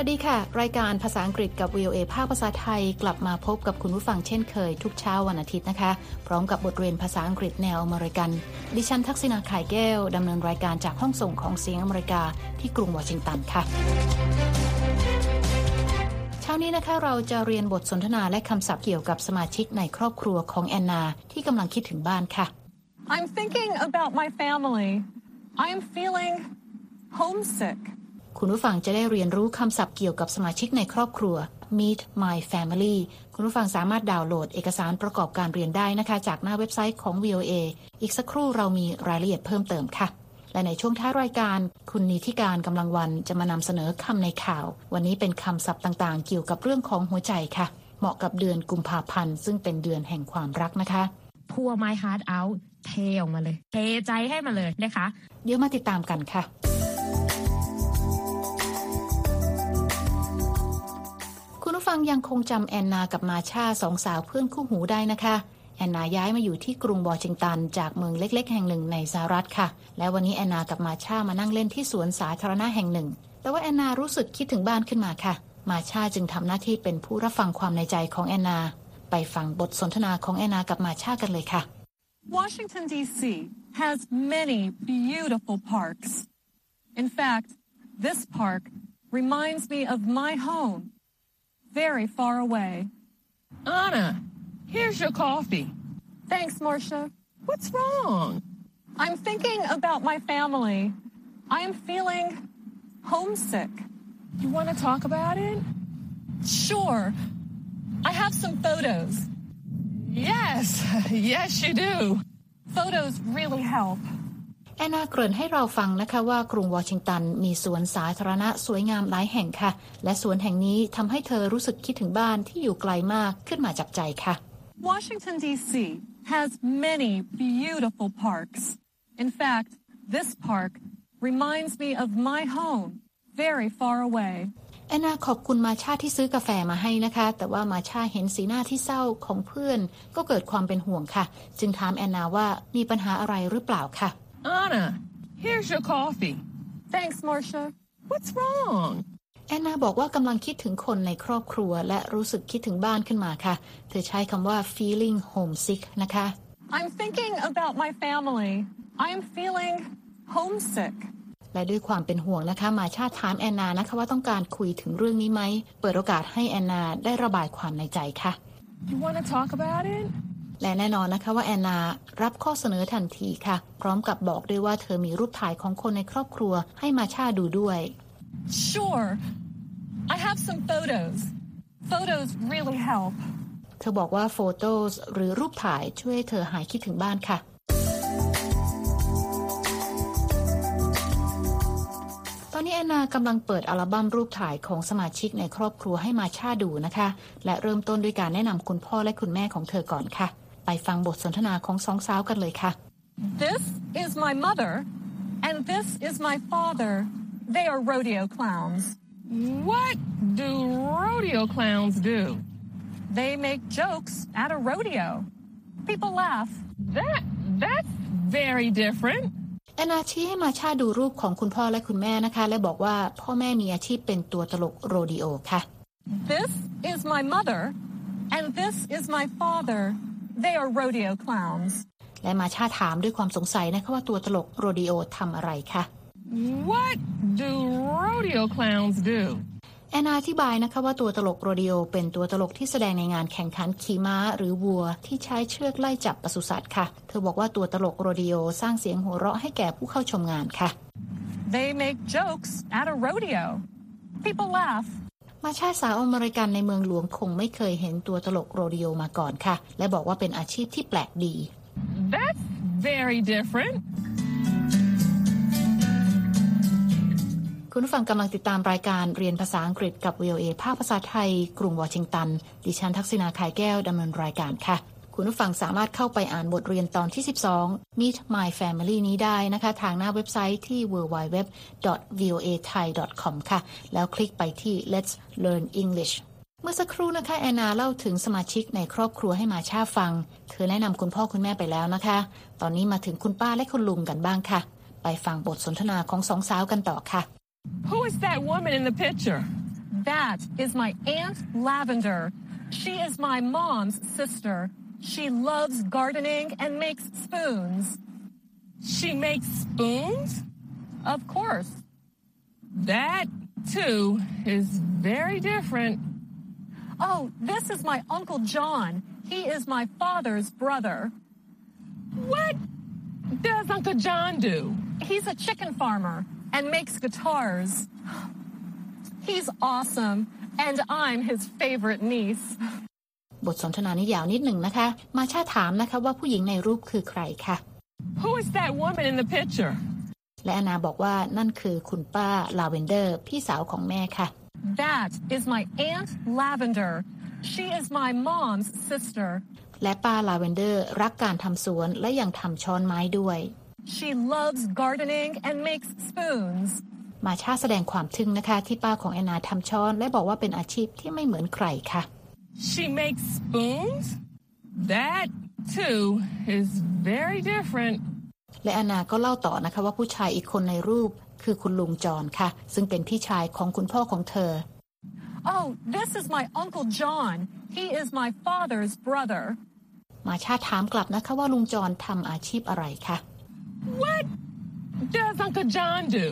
วัสดีค่ะ รายการภาษาอังกฤษกับ VOA ภาคภาษาไทย กลับมาพบกับคุณผู้ฟังเช่นเคย ทุกเช้าวันอาทิตย์นะคะ พร้อมกับบทเรียนภาษาอังกฤษแนวอเมริกัน ดิฉันทักษณาไข่แก้วดำเนินรายการจากห้องส่งของเสียงอเมริกาที่กรุงวอชิงตันค่ะ เช้านี้นะคะเราจะเรียนบทสนทนาและคำศัพท์เกี่ยวกับสมาชิกในครอบครัวของแอนนา ที่กำลังคิดถึงบ้านค่ะ I'm thinking about my family. I'm feeling homesick. คุณผู้ฟังจะได้เรียนรู้คำศัพท์เกี่ยวกับสมาชิกในครอบครัว Meet My Family คุณผู้ฟังสามารถดาวน์โหลดเอกสารประกอบการเรียนได้นะคะ จากหน้าเว็บไซต์ของ VOA อีกสักครู่เรามีรายละเอียดเพิ่มเติมค่ะ และในช่วงท้ายรายการ คุณนิติการกำลังวันจะมานำเสนอคำในข่าว วันนี้เป็นคำศัพท์ต่างๆ เกี่ยวกับเรื่องของหัวใจค่ะ เหมาะกับเดือนกุมภาพันธ์ซึ่งเป็นเดือนแห่งความรักนะคะ pour my heart out เทออกมาเลย เทใจให้มาเลยนะคะ เดี๋ยวมาติดตามกันค่ะ ฟังยังคงจำแอนนากับมาชาสองสาวเพื่อนคู่หูได้นะคะ แอนนาย้ายมาอยู่ที่กรุงวอชิงตัน จากเมืองเล็ก ๆ แห่งหนึ่งในสหรัฐค่ะ และวันนี้แอนนากับมาชามานั่งเล่นที่สวนสาธารณะแห่งหนึ่ง แต่ว่าแอนนารู้สึกคิดถึงบ้านขึ้นมาค่ะ มาชาจึงทำหน้าที่เป็นผู้รับฟังความในใจของแอนนา ไปฟังบทสนทนาของแอนนากับมาชากันเลยค่ะ Washington, D.C. has many beautiful parks. In fact, this park reminds me of my home, very far away. Anna, here's your coffee. Thanks, Marcia. What's wrong? I'm thinking about my family. I am feeling homesick. You want to talk about it? Sure. I have some photos. Yes, yes, you do. Photos really help. แอนนาเกริ่นให้เราฟังนะคะว่ากรุงวอชิงตันมีสวนสาธารณะสวยงามหลายแห่งค่ะ และสวนแห่งนี้ทำให้เธอรู้สึกคิดถึงบ้านที่อยู่ไกลมากขึ้นมาจับใจค่ะ Washington, D.C. has many beautiful parks. In fact, this park reminds me of my home, very far away. แอนนาขอบคุณมาชาที่ซื้อกาแฟมาให้นะคะ แต่ว่ามาชาเห็นสีหน้าที่เศร้าของเพื่อน ก็เกิดความเป็นห่วงค่ะ จึงถามแอนนาว่ามีปัญหาอะไรหรือเปล่าค่ะ Anna, here's your coffee. Thanks, Marcia. What's wrong? แอนนาบอกว่ากำลังคิดถึงคนในครอบครัว และรู้สึกคิดถึงบ้านขึ้นมาค่ะ เธอใช้คำว่า feeling homesick นะคะ I'm thinking about my family. I am feeling homesick. และด้วยความเป็นห่วงนะคะ มาชาถามแอนนานะคะว่าต้องการคุยถึงเรื่องนี้ไหม เปิดโอกาสให้แอนนาได้ระบายความในใจค่ะ You want to talk about it? และแน่นอนนะคะว่าแอนนารับข้อเสนอทันทีค่ะ พร้อมกับบอกด้วยว่าเธอมีรูปถ่ายของคนในครอบครัวให้มาชาดูด้วย Sure. I have some photos. Photos really help. เธอบอกว่าโฟโต้หรือรูปถ่ายช่วยให้เธอหายคิดถึงบ้านค่ะ ตอนนี้แอนนากำลังเปิดอัลบั้มรูปถ่ายของสมาชิกในครอบครัวให้มาชาดูนะคะ และเริ่มต้นด้วยการแนะนำคุณพ่อและคุณแม่ของเธอก่อนค่ะ ไปฟังบทสนทนาของสองสาวกันเลยค่ะ This is my mother, and this is my father. They are rodeo clowns. What do rodeo clowns do? They make jokes at a rodeo. People laugh. That that's very different. แอนนาชี้ให้มาชาดูรูปของคุณพ่อและคุณแม่นะคะ และบอกว่าพ่อแม่มีอาชีพเป็นตัวตลกโรดิโอค่ะ This is my mother, and this is my father. They are rodeo clowns. และมาชาถามด้วยความสงสัยนะคะว่าตัวตลกโรดิโอทำอะไรคะ What do rodeo clowns do? แอนนาอธิบายนะคะว่าตัวตลกโรดิโอเป็นตัวตลกที่แสดงในงานแข่งขันขี่ม้าหรือวัว ที่ใช้เชือกไล่จับปศุสัตว์ค่ะ เธอบอกว่าตัวตลกโรดิโอสร้างเสียงหัวเราะให้แก่ผู้เข้าชมงานค่ะ They make jokes at a rodeo. People laugh. มาชาสาวอเมริกันในเมืองหลวงคงไม่เคยเห็นตัวตลกโรดิโอมาก่อนค่ะ และบอกว่าเป็นอาชีพที่แปลกดี That's very different. คุณผู้ฟังกำลังติดตามรายการเรียนภาษาอังกฤษกับ VOA ภาคภาษาไทย กรุงวอชิงตัน ดิฉันทักษณาขายแก้วดำเนินรายการค่ะ คุณผู้ฟังสามารถเข้าไปอ่านบทเรียนตอนที่ 12 Meet My Family นี้ได้นะคะ ทางหน้าเว็บไซต์ที่ www.voathai.com ค่ะ แล้วคลิกไปที่ Let's Learn English เมื่อสักครู่นะคะแอนนาเล่าถึงสมาชิกในครอบครัวให้มาชาฟัง เธอแนะนำคุณพ่อคุณแม่ไปแล้วนะคะ ตอนนี้มาถึงคุณป้าและคุณลุงกันบ้างค่ะ ไปฟังบทสนทนาของสองสาวกันต่อค่ะ Who is that woman in the picture? That is my Aunt Lavender. She is my mom's sister. She loves gardening and makes spoons. She makes spoons? Of course. That, too, is very different. Oh, this is my Uncle John. He is my father's brother. What does Uncle John do? He's a chicken farmer and makes guitars. He's awesome, and I'm his favorite niece. บทสนทนานี้ยาวนิดหนึ่งนะคะ มาชาถามนะคะว่าผู้หญิงในรูปคือใครคะ Who is that woman in the picture? และแอนนาบอกว่านั่นคือคุณป้าลาเวนเดอร์พี่สาวของแม่ค่ะ That is my Aunt Lavender. She is my mom's sister. และป้าลาเวนเดอร์รักการทำสวนและยังทำช้อนไม้ด้วย She loves gardening and makes spoons. มาชาแสดงความทึ่งนะคะ ที่ป้าของแอนนาทำช้อน และบอกว่าเป็นอาชีพที่ไม่เหมือนใครค่ะ She makes spoons? That, too, is very different. และแอนนาก็เล่าต่อนะคะว่าผู้ชายอีกคนในรูปคือคุณลุงจอนค่ะ ซึ่งเป็นพี่ชายของคุณพ่อของเธอ Oh, this is my Uncle John. He is my father's brother. มาชาถามกลับนะคะว่าลุงจอนทำอาชีพอะไรคะ What does Uncle John do?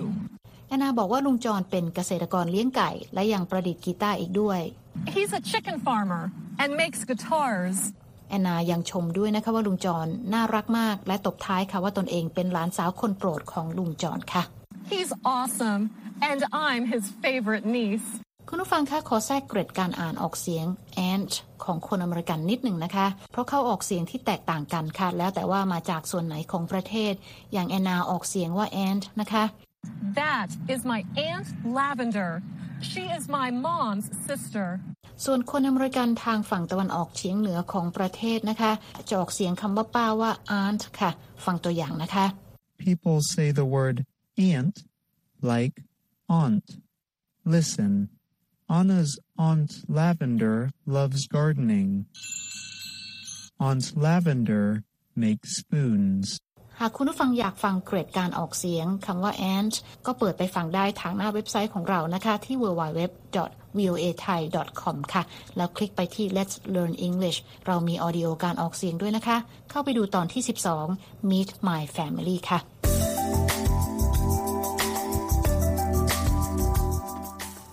แอนนาบอกว่าลุงจอนเป็นเกษตรกรเลี้ยงไก่ และยังประดิษฐ์กีตาร์อีกด้วย He's a chicken farmer and makes guitars. แอนนายังชมด้วยนะคะว่าลุงจอนน่ารักมาก และตบท้ายค่ะว่าตนเองเป็นหลานสาวคนโปรดของลุงจอนค่ะ He's awesome, and I'm his favorite niece. คุณผู้ฟังคะขอแทรกเกร็ดการอ่านออกเสียง ant ของคนอเมริกันนิดหนึ่งนะคะ เพราะเขาออกเสียงที่แตกต่างกันค่ะ แล้วแต่ว่ามาจากส่วนไหนของประเทศ อย่างแอนนาออกเสียงว่า ant นะคะ That is my Aunt Lavender. She is my mom's sister. ส่วนคนอเมริกันทางฝั่งตะวันออกเฉียงเหนือของประเทศนะคะ จะออกเสียงคำว่าป้าว่า aunt ค่ะ ฟังตัวอย่างนะคะ People say the word aunt like aunt. Listen. Anna's Aunt Lavender loves gardening. Aunt Lavender makes spoons. หากคุณผู้ฟังอยากฟังเกรดการออกเสียงคำว่า ant ก็เปิดไปฟังได้ทางหน้าเว็บไซต์ของเรานะคะ ที่ www.voathai.com ค่ะ แล้วคลิกไปที่ Let's Learn English เรามีออดิโอการออกเสียงด้วยนะคะ เข้าไปดูตอนที่ 12 Meet My Family ค่ะ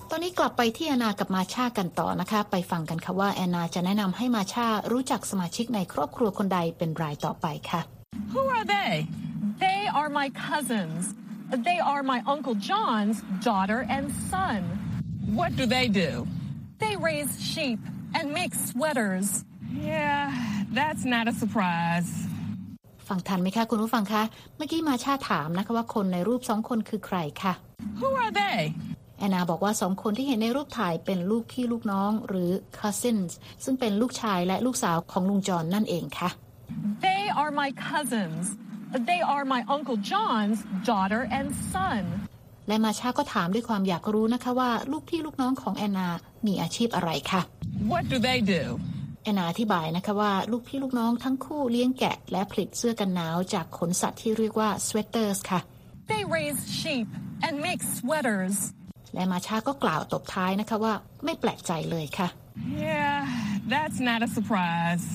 ตอนนี้กลับไปที่แอนนากับมาชากันต่อนะคะ ไปฟังกันค่ะว่าแอนนาจะแนะนำให้มาชารู้จักสมาชิกในครอบครัวคนใดเป็นรายต่อไปค่ะ Who are they? They are my cousins. They are my Uncle John's daughter and son. What do they do? They raise sheep and make sweaters. Yeah, that's not a surprise. ฟังทันไหมคะคุณผู้ฟังคะเมื่อกี้มาชาถามนะคะว่าคนในรูปสองคนคือใครคะ Who are they? แอนนาบอกว่าสองคนที่เห็นในรูปถ่ายเป็นลูกพี่ลูกน้องหรือ cousins ซึ่งเป็นลูกชายและลูกสาวของลุงจอนนั่นเองค่ะ They are my cousins. They are my Uncle John's daughter and son. และมาชาก็ถามด้วยความอยากรู้นะคะว่าลูกพี่ลูกน้องของแอนนามีอาชีพอะไรคะ What do they do? แอนนาอธิบายนะคะว่าลูกพี่ลูกน้องทั้งคู่เลี้ยงแกะ และผลิตเสื้อกันหนาวจากขนสัตว์ที่เรียกว่า sweaters ค่ะ They raise sheep and make sweaters. และมาชาก็กล่าวตบท้ายนะคะว่าไม่แปลกใจเลยค่ะ Yeah, that's not a surprise.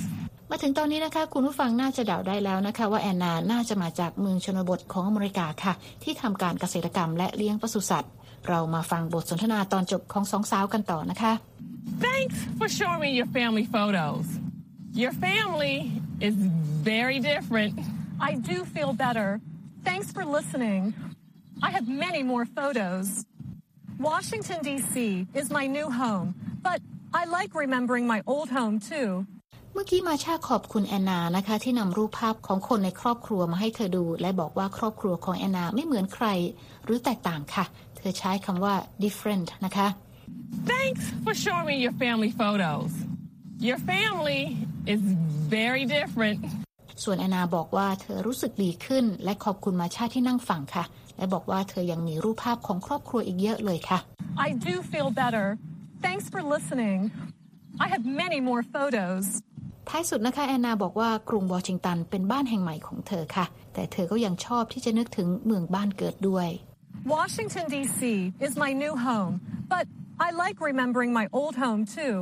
มาถึงตอนนี้นะคะ คุณผู้ฟังน่าจะเดาได้แล้วนะคะ ว่าแอนนาน่าจะมาจากเมืองชนบทของอเมริกาค่ะ ที่ทำการเกษตรกรรมและเลี้ยงปศุสัตว์ เรามาฟังบทสนทนาตอนจบของสองสาวกันต่อนะคะ Thanks for showing me your family photos. Your family is very different. I do feel better. Thanks for listening. I have many more photos. Washington, D.C. is my new home, but I like remembering my old home too. เมื่อกี้มาชาขอบคุณแอนนานะคะ ที่นำรูปภาพของคนในครอบครัวมาให้เธอดู และบอกว่าครอบครัวของแอนนาไม่เหมือนใคร หรือแตกต่างค่ะ เธอใช้คำว่า different นะคะ Thanks for showing me your family photos. Your family is very different. ส่วนแอนนาบอกว่าเธอรู้สึกดีขึ้น และขอบคุณมาชาที่นั่งฟังค่ะ และบอกว่าเธอยังมีรูปภาพของครอบครัวอีกเยอะเลยค่ะ I do feel better. Thanks for listening. I have many more photos. ท้ายสุดนะคะแอนนาบอกว่ากรุงวอชิงตันเป็นบ้านแห่งใหม่ของเธอค่ะ แต่เธอก็ยังชอบที่จะนึกถึงเมืองบ้านเกิดด้วย Washington, D.C. is my new home, but I like remembering my old home too.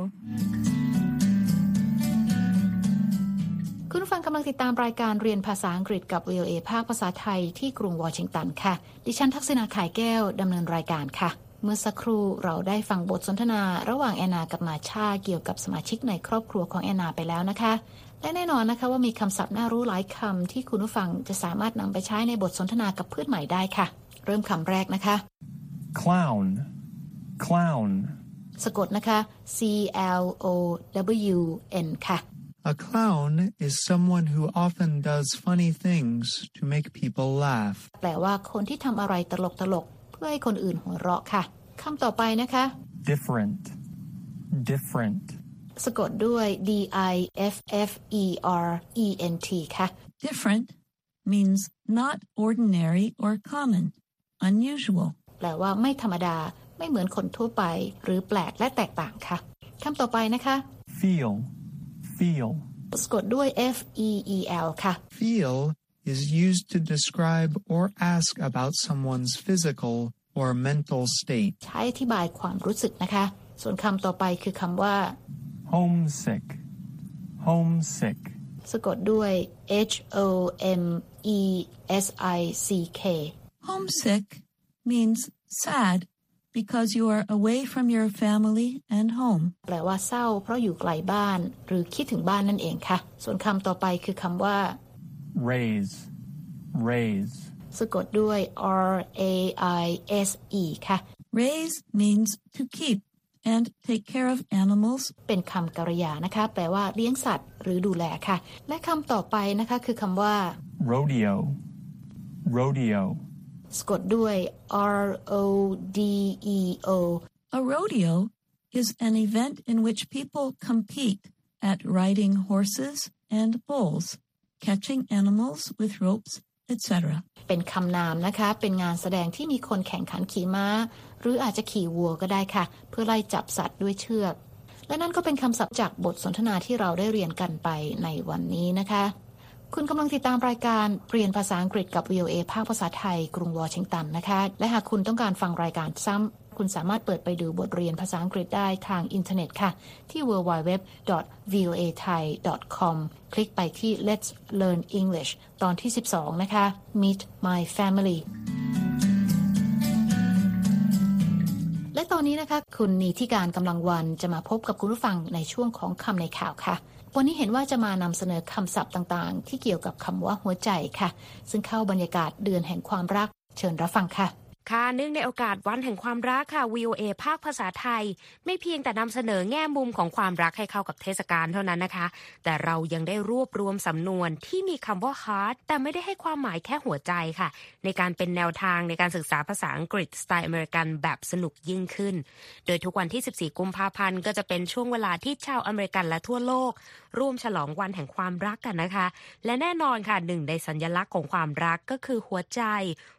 คุณผู้ฟังกำลังติดตามรายการเรียนภาษาอังกฤษกับ VOA ภาคภาษาไทยที่กรุงวอชิงตันค่ะ ดิฉันทักษณาขายแก้วดำเนินรายการค่ะเมื่อสักครู่เราได้ฟังบทสนทนาระหว่างแอนนากับมาชาเกี่ยวกับสมาชิกในครอบครัวของแอนนาไปแล้วนะคะ และแน่นอนนะคะว่ามีคำศัพท์น่ารู้หลายคำที่คุณผู้ฟังจะสามารถนำไปใช้ในบทสนทนากับเพื่อนใหม่ได้ค่ะ เริ่มคำแรกนะคะ clown, clown, สะกดนะคะ C L O W N ค่ะ A clown is someone who often does funny things to make people laugh. แปลว่าคนที่ทำอะไรตลกตลกๆเพื่อให้คนอื่นหัวเราะค่ะ คำต่อไปนะคะ different, different, สะกดด้วย D I F F E R E N T ค่ะ Different means not ordinary or common, unusual. แปลว่าไม่ธรรมดา ไม่เหมือนคนทั่วไป หรือแปลกและแตกต่างค่ะคำต่อไปนะคะ feel, feel, สะกดด้วย F E E L ค่ะ Feel is used to describe or ask about someone's physical or mental state. ใช้อธิบายความรู้สึกนะคะ ส่วนคำต่อไปคือคำว่า homesick, homesick, สะกดด้วย H O M E S I C K Homesick means sad because you are away from your family and home. แปลว่าเศร้าเพราะอยู่ไกลบ้าน หรือคิดถึงบ้านนั่นเองค่ะ ส่วนคำต่อไปคือคำว่า raise, raise, สะกดด้วย R A I S E ค่ะ Raise means to keep and take care of animals เป็นคำกริยานะคะ แปลว่าเลี้ยงสัตว์หรือดูแลค่ะ และคำต่อไปนะคะคือคำว่า rodeo, rodeo, สะกดด้วย R O D E O A rodeo is an event in which people compete at riding horses and bulls, catching animals with ropes, etc. เป็นคำนามนะคะ เป็นงานแสดงที่มีคนแข่งขันขี่ม้า หรืออาจจะขี่วัวก็ได้ค่ะ เพื่อไล่จับสัตว์ด้วยเชือก และนั่นก็เป็นคำศัพท์จากบทสนทนาที่เราได้เรียนกันไปในวันนี้นะคะ คุณกำลังติดตามรายการเรียนภาษาอังกฤษกับ VOA ภาคภาษาไทย กรุงวอชิงตันนะคะ และหากคุณต้องการฟังรายการซ้ำ คุณสามารถเปิดไปดูบทเรียนภาษาอังกฤษได้ทางอินเทอร์เน็ตค่ะ ที่ www.voathai.com คลิกไปที่ Let's Learn English ตอนที่ 12 นะคะ Meet My Family และตอนนี้นะคะ คุณนีที่การกำลังวันจะมาพบกับคุณผู้ฟังในช่วงของคำในข่าวค่ะวันนี้เห็นว่าจะมานำเสนอคำศัพท์ต่างๆ ที่เกี่ยวกับคำว่าหัวใจค่ะ ซึ่งเข้าบรรยากาศเดือนแห่งความรัก เชิญรับฟังค่ะ ค่ะเนื่องในโอกาสวันแห่งความรักค่ะ VOA ภาคภาษาไทย ไม่เพียงแต่นำเสนอแง่มุมของความรักให้เข้ากับเทศกาลเท่านั้นนะคะ แต่เรายังได้รวบรวมสำนวนที่มีคำว่า heart แต่ไม่ได้ให้ความหมายแค่หัวใจค่ะ ในการเป็นแนวทางในการศึกษาภาษาอังกฤษสไตล์อเมริกันแบบสนุกยิ่งขึ้น โดยทุกวันที่ 14 กุมภาพันธ์ก็จะเป็นช่วงเวลาที่ชาวอเมริกันและทั่วโลก ร่วมฉลองวันแห่งความรักกันนะคะ และแน่นอนค่ะหนึ่งในสัญลักษณ์ของความรักก็คือหัวใจ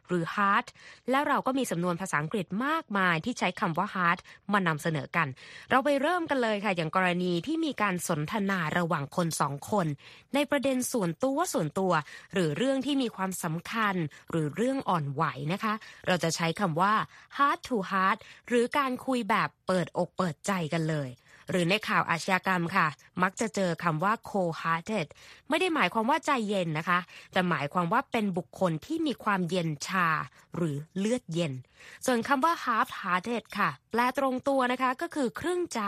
หรือ heart แล้วเราก็มีสำนวนภาษาอังกฤษมากมายที่ใช้คำว่า hard มานำเสนอกัน เราไปเริ่มกันเลยค่ะ อย่างกรณีที่มีการสนทนาระหว่างคนสองคน ในประเด็นส่วนตัวส่วนตัว หรือเรื่องที่มีความสำคัญ หรือเรื่องอ่อนไหวนะคะ เราจะใช้คำว่า hard to hard หรือการคุยแบบเปิดอกเปิดใจกันเลย หรือในข่าวอาชญากรรมค่ะ มักจะเจอคำว่า cold-hearted ไม่ได้หมายความว่าใจเย็นนะคะ แต่หมายความว่าเป็นบุคคลที่มีความเย็นชา หรือเลือดเย็น ส่วนคำว่า half-hearted ค่ะ แปลตรงตัวนะคะก็คือครึ่งใจ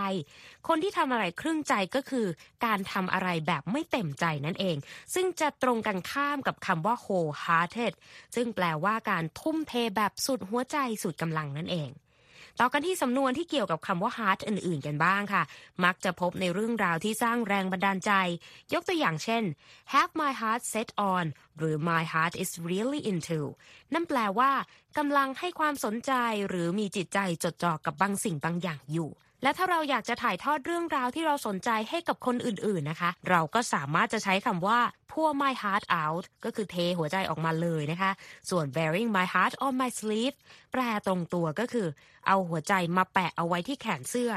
คนที่ทำอะไรครึ่งใจก็คือ การทำอะไรแบบไม่เต็มใจนั่นเอง ซึ่งจะตรงกันข้ามกับคำว่า whole-hearted ซึ่งแปลว่าการทุ่มเทแบบสุดหัวใจสุดกำลังนั่นเอง ต่อกันที่สำนวนที่เกี่ยวกับคำว่า heart อื่น ๆ กันบ้างค่ะ มักจะพบในเรื่องราวที่สร้างแรงบันดาลใจ ยกตัวอย่างเช่น have my heart set on หรือ my heart is really into นั่นแปลว่ากำลังให้ความสนใจหรือมีจิตใจจดจ่อกับบางสิ่งบางอย่างอยู่ และถ้าเราอยากจะถ่ายทอดเรื่องราวที่เราสนใจให้กับคนอื่นๆนะคะ เราก็สามารถจะใช้คำว่า pour my heart out ก็คือเทหัวใจออกมาเลยนะคะ ส่วน wearing my heart on my sleeve แปลตรงตัวก็คือ เอาหัวใจมาแปะเอาไว้ที่แขนเสื้อ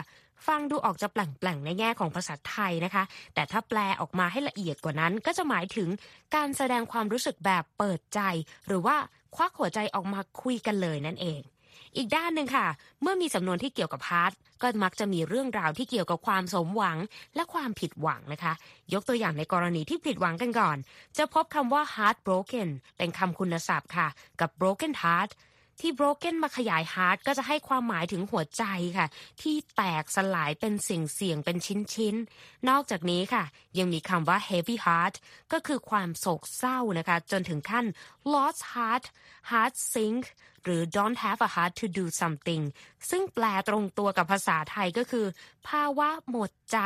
ฟังดูออกจะแปลงๆในแง่ของภาษาไทยนะคะ แต่ถ้าแปลออกมาให้ละเอียดกว่านั้น ก็จะหมายถึงการแสดงความรู้สึกแบบเปิดใจ หรือว่าควักหัวใจออกมาคุยกันเลยนั่นเอง อีกด้านหนึ่งค่ะ เมื่อมีสำนวนที่เกี่ยวกับ heart ก็มักจะมีเรื่องราวที่เกี่ยวกับความสมหวังและความผิดหวังนะคะ ยกตัวอย่างในกรณีที่ผิดหวังกันก่อน จะพบคำว่า heartbroken เป็นคำคุณศัพท์ค่ะ กับ broken heart ที่ broken มาขยาย heart ก็จะให้ความหมายถึงหัวใจค่ะ ที่แตกสลายเป็นเสี่ยงเป็นชิ้นๆ นอกจากนี้ค่ะ ยังมีคำว่า heavy heart ก็คือความโศกเศร้านะคะ จนถึงขั้น lost heart heart sink หรือ don't have a heart to do something ซึ่งแปลตรงตัวกับภาษาไทยก็คือ ภาวะหมดใจ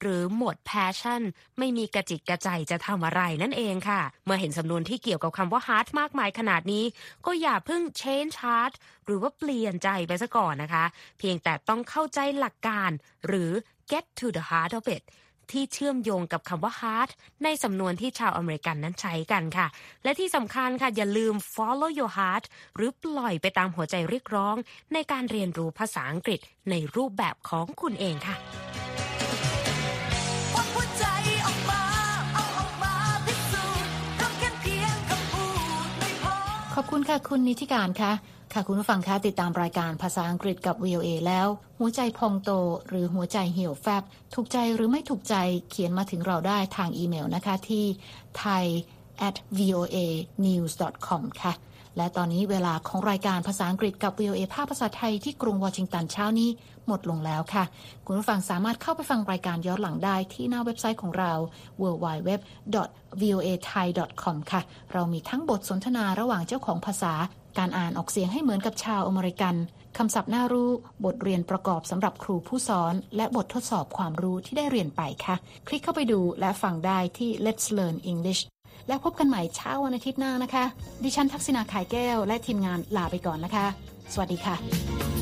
หรือหมด passion ไม่มีกระจิตกระใจจะทำอะไรนั่นเองค่ะ เมื่อเห็นสำนวนที่เกี่ยวกับคำว่า heart มากมายขนาดนี้ ก็อย่าเพิ่ง change heart หรือว่าเปลี่ยนใจไปซะก่อนนะคะ เพียงแต่ต้องเข้าใจหลักการ หรือ get to the heart of it ที่เชื่อมโยงกับคำว่า heart ในสำนวนที่ชาวอเมริกันนั้นใช้กันค่ะ และที่สำคัญค่ะ อย่าลืม follow your heart หรือปล่อยไปตามหัวใจเรียกร้อง ในการเรียนรู้ภาษาอังกฤษในรูปแบบของคุณเองค่ะขอบคุณค่ะ คุณนิติการค่ะ ค่ะคุณผู้ฟังคะติดตามรายการภาษาอังกฤษกับ VOA แล้ว หัวใจพองโต หรือหัวใจเหี่ยวแฟบ ถูกใจหรือไม่ถูกใจเขียนมาถึงเราได้ทางอีเมลนะคะที่ thai at voa news com ค่ะและตอนนี้เวลาของรายการภาษาอังกฤษกับ VOA ภาคภาษาไทยที่กรุงวอชิงตันเช้านี้หมดลงแล้วค่ะ คุณผู้ฟังสามารถเข้าไปฟังรายการย้อนหลังได้ที่หน้าเว็บไซต์ของเรา www.voathai.com ค่ะ เรามีทั้งบทสนทนาระหว่างเจ้าของภาษา การอ่านออกเสียงให้เหมือนกับชาวอเมริกันคำศัพท์น่ารู้ บทเรียนประกอบสำหรับครูผู้สอน และบททดสอบความรู้ที่ได้เรียนไปค่ะ คลิกเข้าไปดูและฟังได้ที่ Let's Learn English แล้วพบกันใหม่เช้าวันอาทิตย์หน้านะคะ ดิฉันทักษณาขายแก้ว และทีมงานลาไปก่อนนะคะ สวัสดีค่ะ